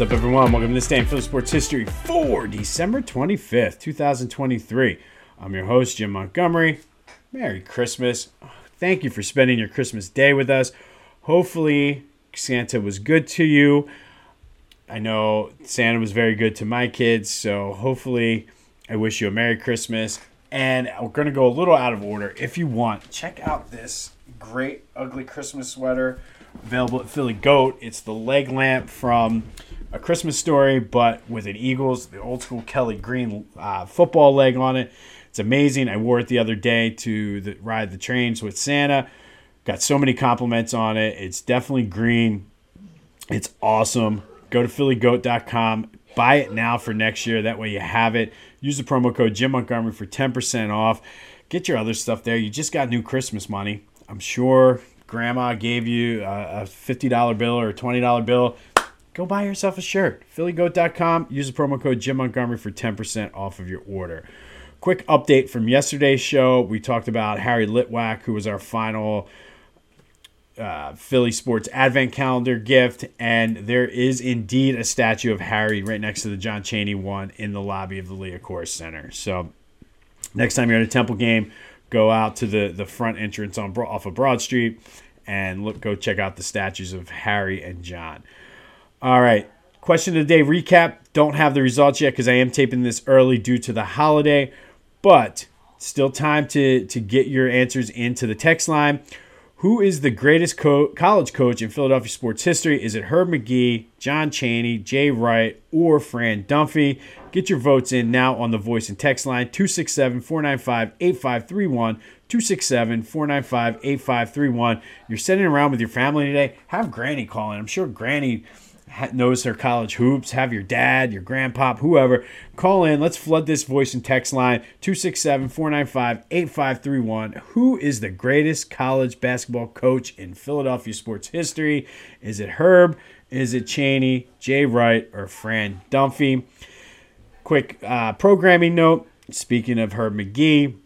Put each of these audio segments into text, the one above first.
What's up, everyone? Welcome to this day in Philly sports history for December 25th, 2023. I'm your host, Jim Montgomery. Merry Christmas. Thank you for spending your Christmas day with us. Hopefully, Santa was good to you. I know Santa was very good to my kids, so hopefully, I wish you a Merry Christmas. And we're going to go a little out of order. If you want, check out this great, ugly Christmas sweater available at Philly Goat. It's the leg lamp from A Christmas Story, but with an Eagles, the old school Kelly Green uh, football leg on it. It's amazing. I wore it the other day to the, ride the trains with Santa. Got so many compliments on it. It's definitely green. It's awesome. Go to phillygoat.com. Buy it now for next year. That way you have it. Use the promo code Jim Montgomery for 10% off. Get your other stuff there. You just got new Christmas money. I'm sure grandma gave you a, $50 bill or a $20 bill, go buy yourself a shirt. PhillyGoat.com. Use the promo code Jim Montgomery for 10% off of your order. Quick update from yesterday's show. We talked about Harry Litwack, who was our final uh, Philly Sports Advent Calendar gift, and there is indeed a statue of Harry right next to the John Chaney one in the lobby of the Liacouras Center. So next time you're at a Temple game, go out to the the front entrance on off of Broad Street and look go check out the statues of Harry and John. All right, question of the day recap. Don't have the results yet because I am taping this early due to the holiday, but still time to to get your answers into the text line. Who is the greatest co- college coach in Philadelphia sports history? Is it Herb Magee, John Chaney, Jay Wright, or Fran Dunphy? Get your votes in now on the voice and text line 267 495 8531. 267 495 8531. You're sitting around with your family today. Have Granny call in. I'm sure Granny knows their college hoops, have your dad, your grandpop, whoever, call in. Let's flood this voice and text line 267 495 8531. Who is the greatest college basketball coach in Philadelphia sports history? Is it Herb? Is it Chaney, Jay Wright, or Fran Dunphy? Quick uh, programming note speaking of Herb Magee,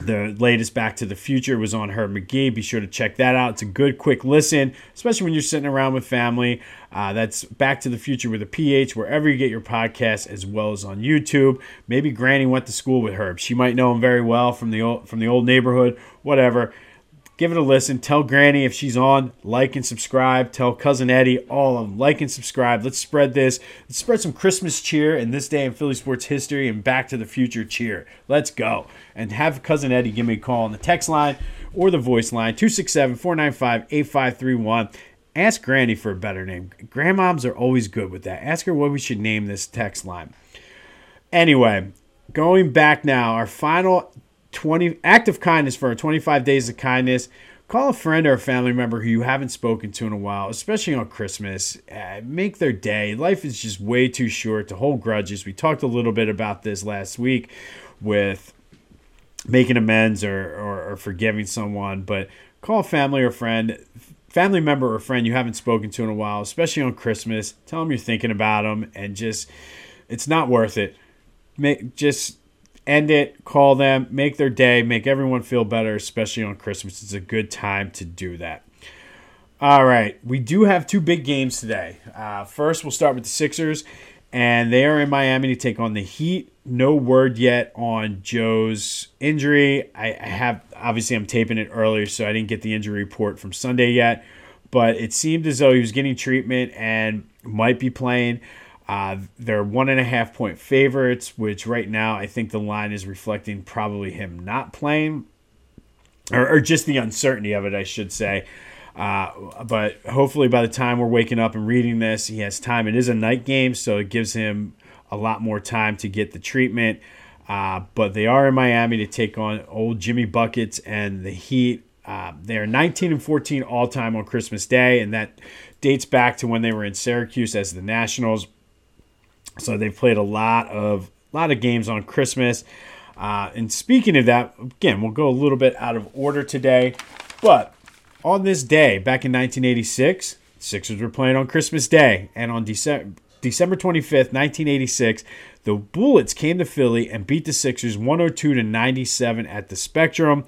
the latest Back to the Future was on Herb Magee. Be sure to check that out. It's a good, quick listen, especially when you're sitting around with family. Uh, that's Back to the Future with a PH, wherever you get your podcasts, as well as on YouTube. Maybe Granny went to school with Herb. She might know him very well from the old, from the old neighborhood, whatever give it a listen. Tell Granny if she's on, like and subscribe. Tell cousin Eddie, all of them, like and subscribe. Let's spread this. Let's spread some Christmas cheer in this day in Philly sports history and Back to the Future cheer. Let's go. And have cousin Eddie give me a call on the text line or the voice line 267 495 8531. Ask Granny for a better name. Grandmoms are always good with that. Ask her what we should name this text line. Anyway, going back now, our final 20 act of kindness for 25 days of kindness. Call a friend or a family member who you haven't spoken to in a while, especially on Christmas. Uh, make their day. Life is just way too short to hold grudges. We talked a little bit about this last week with making amends or, or, or forgiving someone, but call a family or friend, family member or friend you haven't spoken to in a while, especially on Christmas. Tell them you're thinking about them and just, it's not worth it. Make just end it, call them, make their day, make everyone feel better, especially on Christmas. It's a good time to do that. All right, we do have two big games today. Uh, first, we'll start with the Sixers, and they are in Miami to take on the Heat. No word yet on Joe's injury. I, I have obviously I'm taping it earlier, so I didn't get the injury report from Sunday yet, but it seemed as though he was getting treatment and might be playing. Uh, they're one and a half point favorites, which right now I think the line is reflecting probably him not playing, or, or just the uncertainty of it, I should say. Uh, but hopefully, by the time we're waking up and reading this, he has time. It is a night game, so it gives him a lot more time to get the treatment. Uh, but they are in Miami to take on old Jimmy Buckets and the Heat. Uh, they are 19 and 14 all time on Christmas Day, and that dates back to when they were in Syracuse as the Nationals. So they've played a lot of lot of games on Christmas. Uh, and speaking of that, again, we'll go a little bit out of order today. But on this day, back in 1986, Sixers were playing on Christmas Day. And on December, December 25th, 1986, the Bullets came to Philly and beat the Sixers 102 to 97 at the Spectrum.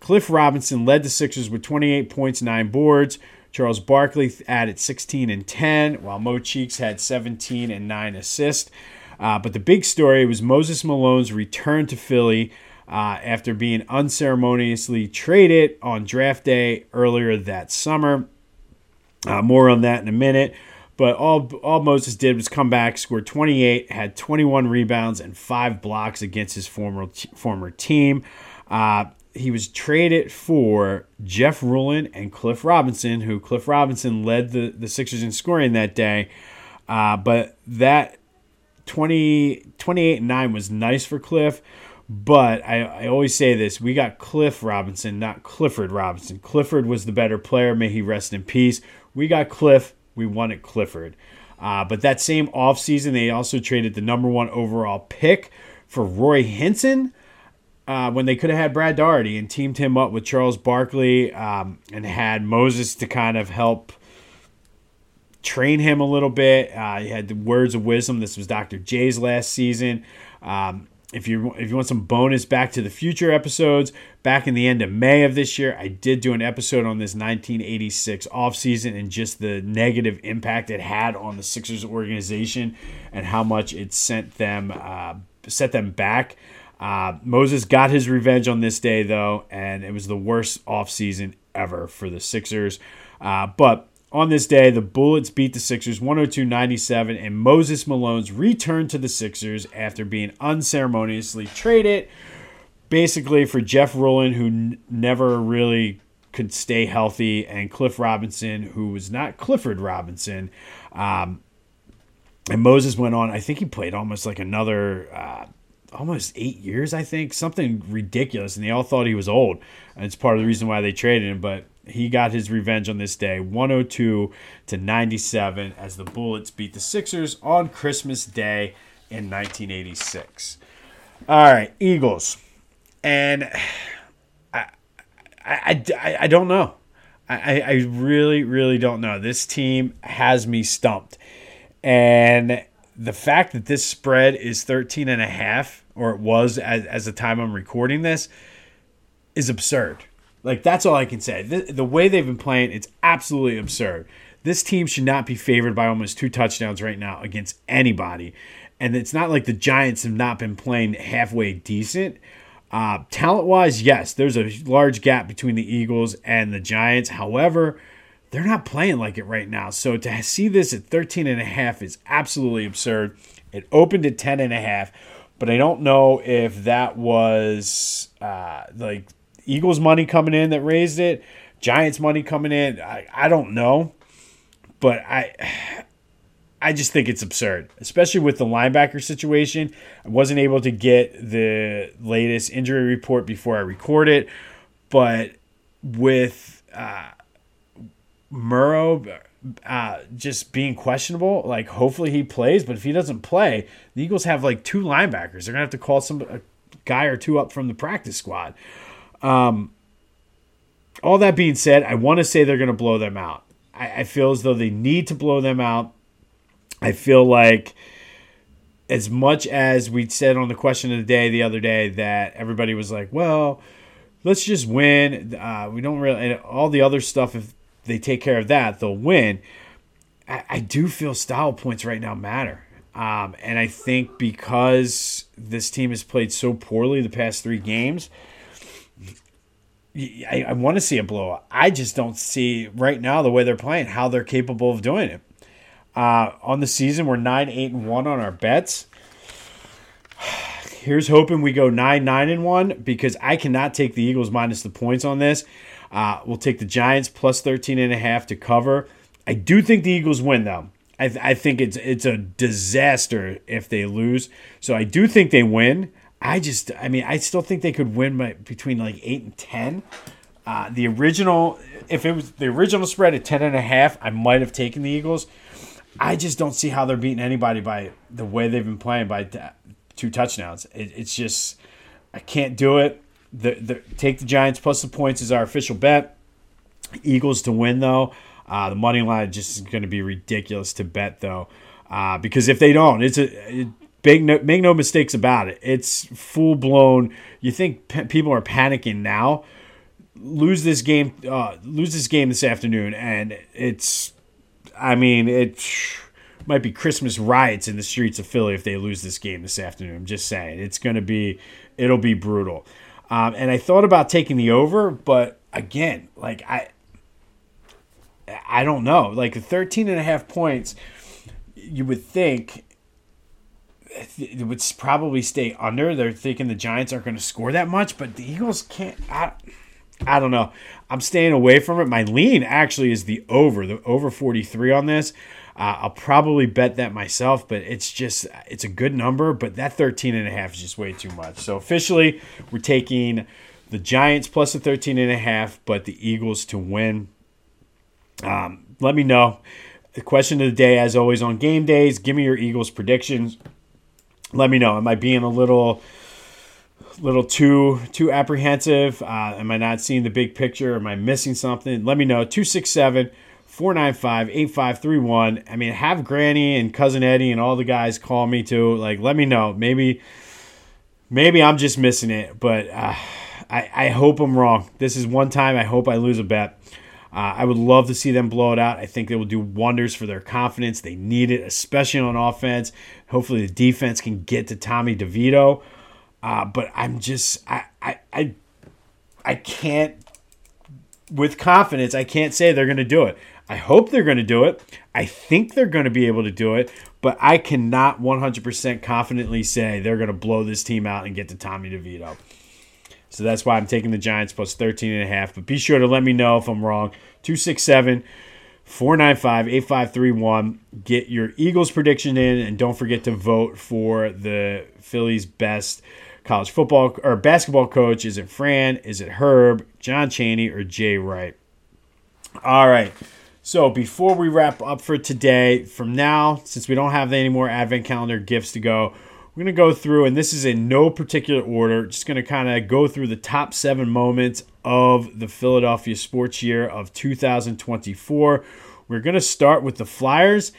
Cliff Robinson led the Sixers with 28 points, 9 boards. Charles Barkley added 16 and 10, while Mo Cheeks had 17 and 9 assists. Uh, but the big story was Moses Malone's return to Philly uh, after being unceremoniously traded on draft day earlier that summer. Uh, more on that in a minute. But all, all Moses did was come back, scored 28, had 21 rebounds, and five blocks against his former, former team. Uh, he was traded for Jeff Ruland and Cliff Robinson, who Cliff Robinson led the, the Sixers in scoring that day. Uh, but that 20, 28 and 9 was nice for Cliff. But I, I always say this we got Cliff Robinson, not Clifford Robinson. Clifford was the better player. May he rest in peace. We got Cliff. We wanted Clifford. Uh, but that same offseason, they also traded the number one overall pick for Roy Hinson uh, when they could have had Brad Daugherty and teamed him up with Charles Barkley um, and had Moses to kind of help train him a little bit. Uh, he had the words of wisdom. This was Dr. J's last season. Um, if you if you want some bonus Back to the Future episodes, back in the end of May of this year, I did do an episode on this 1986 offseason and just the negative impact it had on the Sixers organization and how much it sent them uh, set them back. Uh, Moses got his revenge on this day, though, and it was the worst offseason ever for the Sixers. Uh, but on this day, the Bullets beat the Sixers 102 97, and Moses Malone's returned to the Sixers after being unceremoniously traded, basically for Jeff Ruland, who n- never really could stay healthy, and Cliff Robinson, who was not Clifford Robinson. Um, and Moses went on, I think he played almost like another. Uh, almost eight years, I think, something ridiculous, and they all thought he was old. And it's part of the reason why they traded him. But he got his revenge on this day, 102 to 97, as the Bullets beat the Sixers on Christmas Day in 1986. All right, Eagles, and I, I, I, I don't know. I, I really, really don't know. This team has me stumped. And the fact that this spread is 13 and a half or it was as, as the time I'm recording this, is absurd. Like that's all I can say. The, the way they've been playing, it's absolutely absurd. This team should not be favored by almost two touchdowns right now against anybody. And it's not like the Giants have not been playing halfway decent. Uh, talent wise, yes, there's a large gap between the Eagles and the Giants. However, they're not playing like it right now. So to see this at 13 and a half is absolutely absurd. It opened at 10 and a half but I don't know if that was uh, like Eagles money coming in that raised it, Giants money coming in. I, I don't know, but I I just think it's absurd, especially with the linebacker situation. I wasn't able to get the latest injury report before I record it, but with uh, Morrow uh, just being questionable. Like, hopefully he plays, but if he doesn't play, the Eagles have like two linebackers. They're gonna have to call some a guy or two up from the practice squad. Um, all that being said, I want to say they're gonna blow them out. I, I feel as though they need to blow them out. I feel like as much as we said on the question of the day the other day that everybody was like, well, let's just win. Uh, we don't really, all the other stuff, if they take care of that, they'll win. I, I do feel style points right now matter. Um, and I think because this team has played so poorly the past three games, I, I want to see a blowout. I just don't see right now the way they're playing how they're capable of doing it. Uh, on the season, we're nine, eight, and one on our bets. Here's hoping we go nine, nine, and one because I cannot take the Eagles minus the points on this. Uh, we'll take the Giants plus 13 and a half to cover. I do think the Eagles win though. I, th- I think it's it's a disaster if they lose. So I do think they win. I just I mean I still think they could win by between like eight and ten. Uh, the original if it was the original spread at ten and a half, I might have taken the Eagles. I just don't see how they're beating anybody by the way they've been playing by two touchdowns. It, it's just I can't do it the, the take the Giants plus the points is our official bet. Eagles to win though. Uh, the money line just is going to be ridiculous to bet though, uh, because if they don't, it's a it, big. No, make no mistakes about it. It's full blown. You think p- people are panicking now? lose this game, uh, lose this game this afternoon, and it's, I mean, it might be Christmas riots in the streets of Philly if they lose this game this afternoon. I'm just saying, it's going to be, it'll be brutal. Um, and I thought about taking the over, but again, like I, I don't know, like 13 and a half points, you would think it would probably stay under. They're thinking the Giants aren't going to score that much, but the Eagles can't. I, I don't know. I'm staying away from it. My lean actually is the over, the over 43 on this. Uh, I'll probably bet that myself, but it's just it's a good number. But that 13 and a half is just way too much. So officially, we're taking the Giants plus the 13 and a half, but the Eagles to win. Um, let me know. The question of the day, as always, on game days, give me your Eagles predictions. Let me know. Am I being a little little too too apprehensive? Uh, am I not seeing the big picture? Am I missing something? Let me know. 267 495 8531. I mean, have Granny and Cousin Eddie and all the guys call me too. Like, let me know. Maybe maybe I'm just missing it, but uh, I, I hope I'm wrong. This is one time I hope I lose a bet. Uh, I would love to see them blow it out. I think they will do wonders for their confidence. They need it, especially on offense. Hopefully, the defense can get to Tommy DeVito. Uh, but I'm just I, I I I can't with confidence. I can't say they're going to do it. I hope they're going to do it. I think they're going to be able to do it, but I cannot 100% confidently say they're going to blow this team out and get to Tommy DeVito. So that's why I'm taking the Giants plus 13 and a half. But be sure to let me know if I'm wrong. 267 495 8531. Get your Eagles prediction in and don't forget to vote for the Phillies best college football or basketball coach. Is it Fran? Is it Herb, John Chaney, or Jay Wright? All right. So before we wrap up for today, from now, since we don't have any more advent calendar gifts to go, we're going to go through, and this is in no particular order, just going to kind of go through the top seven moments of the Philadelphia sports year of 2024. We're going to start with the Flyers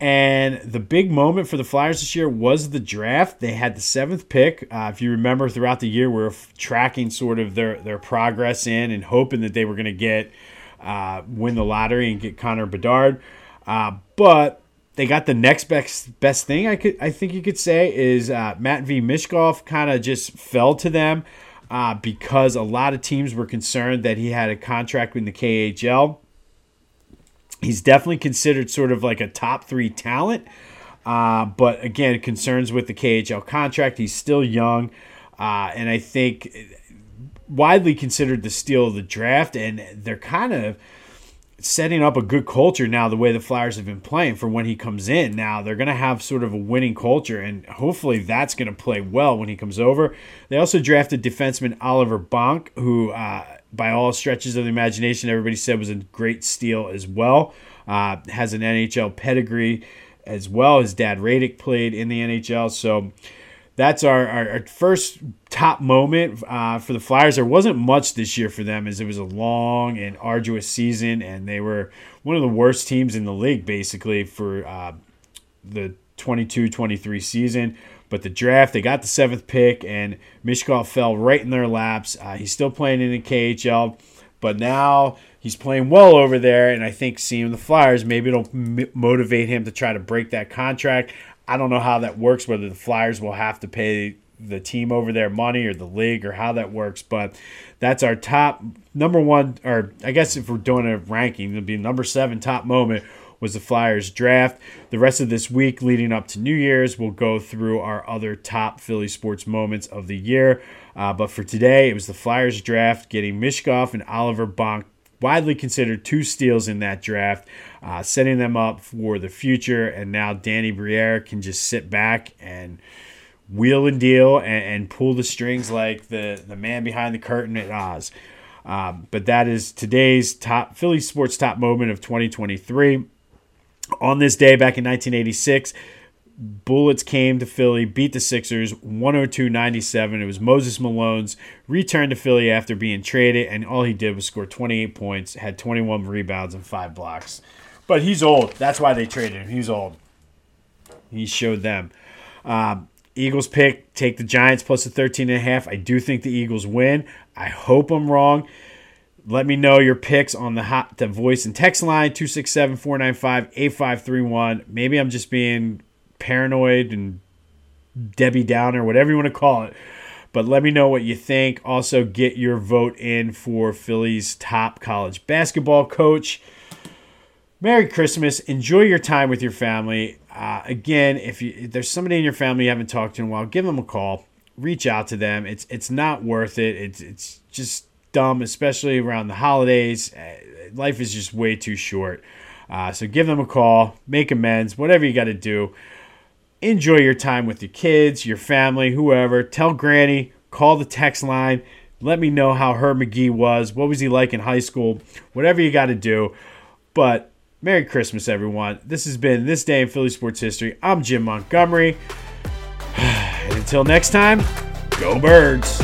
and the big moment for the Flyers this year was the draft. They had the seventh pick. Uh, if you remember, throughout the year, we were tracking sort of their, their progress in and hoping that they were going to get uh, win the lottery and get Connor Bedard. Uh, but they got the next best best thing I could I think you could say is uh, V Michkov kind of just fell to them uh, because a lot of teams were concerned that he had a contract with the KHL. He's definitely considered sort of like a top three talent. Uh, but again, concerns with the KHL contract. He's still young. Uh, and I think widely considered the steal of the draft. And they're kind of setting up a good culture now, the way the Flyers have been playing for when he comes in. Now they're going to have sort of a winning culture, and hopefully that's going to play well when he comes over. They also drafted defenseman Oliver Bonk, who. Uh, by all stretches of the imagination, everybody said was a great steal as well. Uh, has an NHL pedigree as well. His dad Radek played in the NHL, so that's our, our, our first top moment uh, for the Flyers. There wasn't much this year for them as it was a long and arduous season, and they were one of the worst teams in the league basically for uh, the 22 23 season. But the draft, they got the seventh pick, and Michkov fell right in their laps. Uh, he's still playing in the KHL, but now he's playing well over there. And I think seeing the Flyers, maybe it'll m- motivate him to try to break that contract. I don't know how that works, whether the Flyers will have to pay the team over there money or the league or how that works. But that's our top number one, or I guess if we're doing a ranking, it'll be number seven top moment was the Flyers draft. The rest of this week leading up to New Year's, we'll go through our other top Philly sports moments of the year. Uh, but for today, it was the Flyers draft, getting Michkov and Oliver Bonk, widely considered two steals in that draft, uh, setting them up for the future. And now Danny Briere can just sit back and wheel and deal and, and pull the strings like the, the man behind the curtain at Oz. Um, but that is today's top Philly sports top moment of 2023. On this day back in 1986, Bullets came to Philly, beat the Sixers 102 97. It was Moses Malone's return to Philly after being traded, and all he did was score 28 points, had 21 rebounds, and five blocks. But he's old. That's why they traded him. He's old. He showed them. Um, Eagles pick, take the Giants plus the 13 and a half. I do think the Eagles win. I hope I'm wrong. Let me know your picks on the hot the voice and text line 267-495-8531. Maybe I'm just being paranoid and Debbie Downer, whatever you want to call it. But let me know what you think. Also, get your vote in for Philly's top college basketball coach. Merry Christmas. Enjoy your time with your family. Uh, again, if, you, if there's somebody in your family you haven't talked to in a while, give them a call. Reach out to them. It's it's not worth it. It's it's just dumb, especially around the holidays. Uh, life is just way too short. Uh, so give them a call, make amends, whatever you got to do. Enjoy your time with your kids, your family, whoever. Tell Granny, call the text line. Let me know how Herb Magee was. What was he like in high school? Whatever you got to do. But Merry Christmas, everyone. This has been This Day in Philly Sports History. I'm Jim Montgomery. until next time, go birds.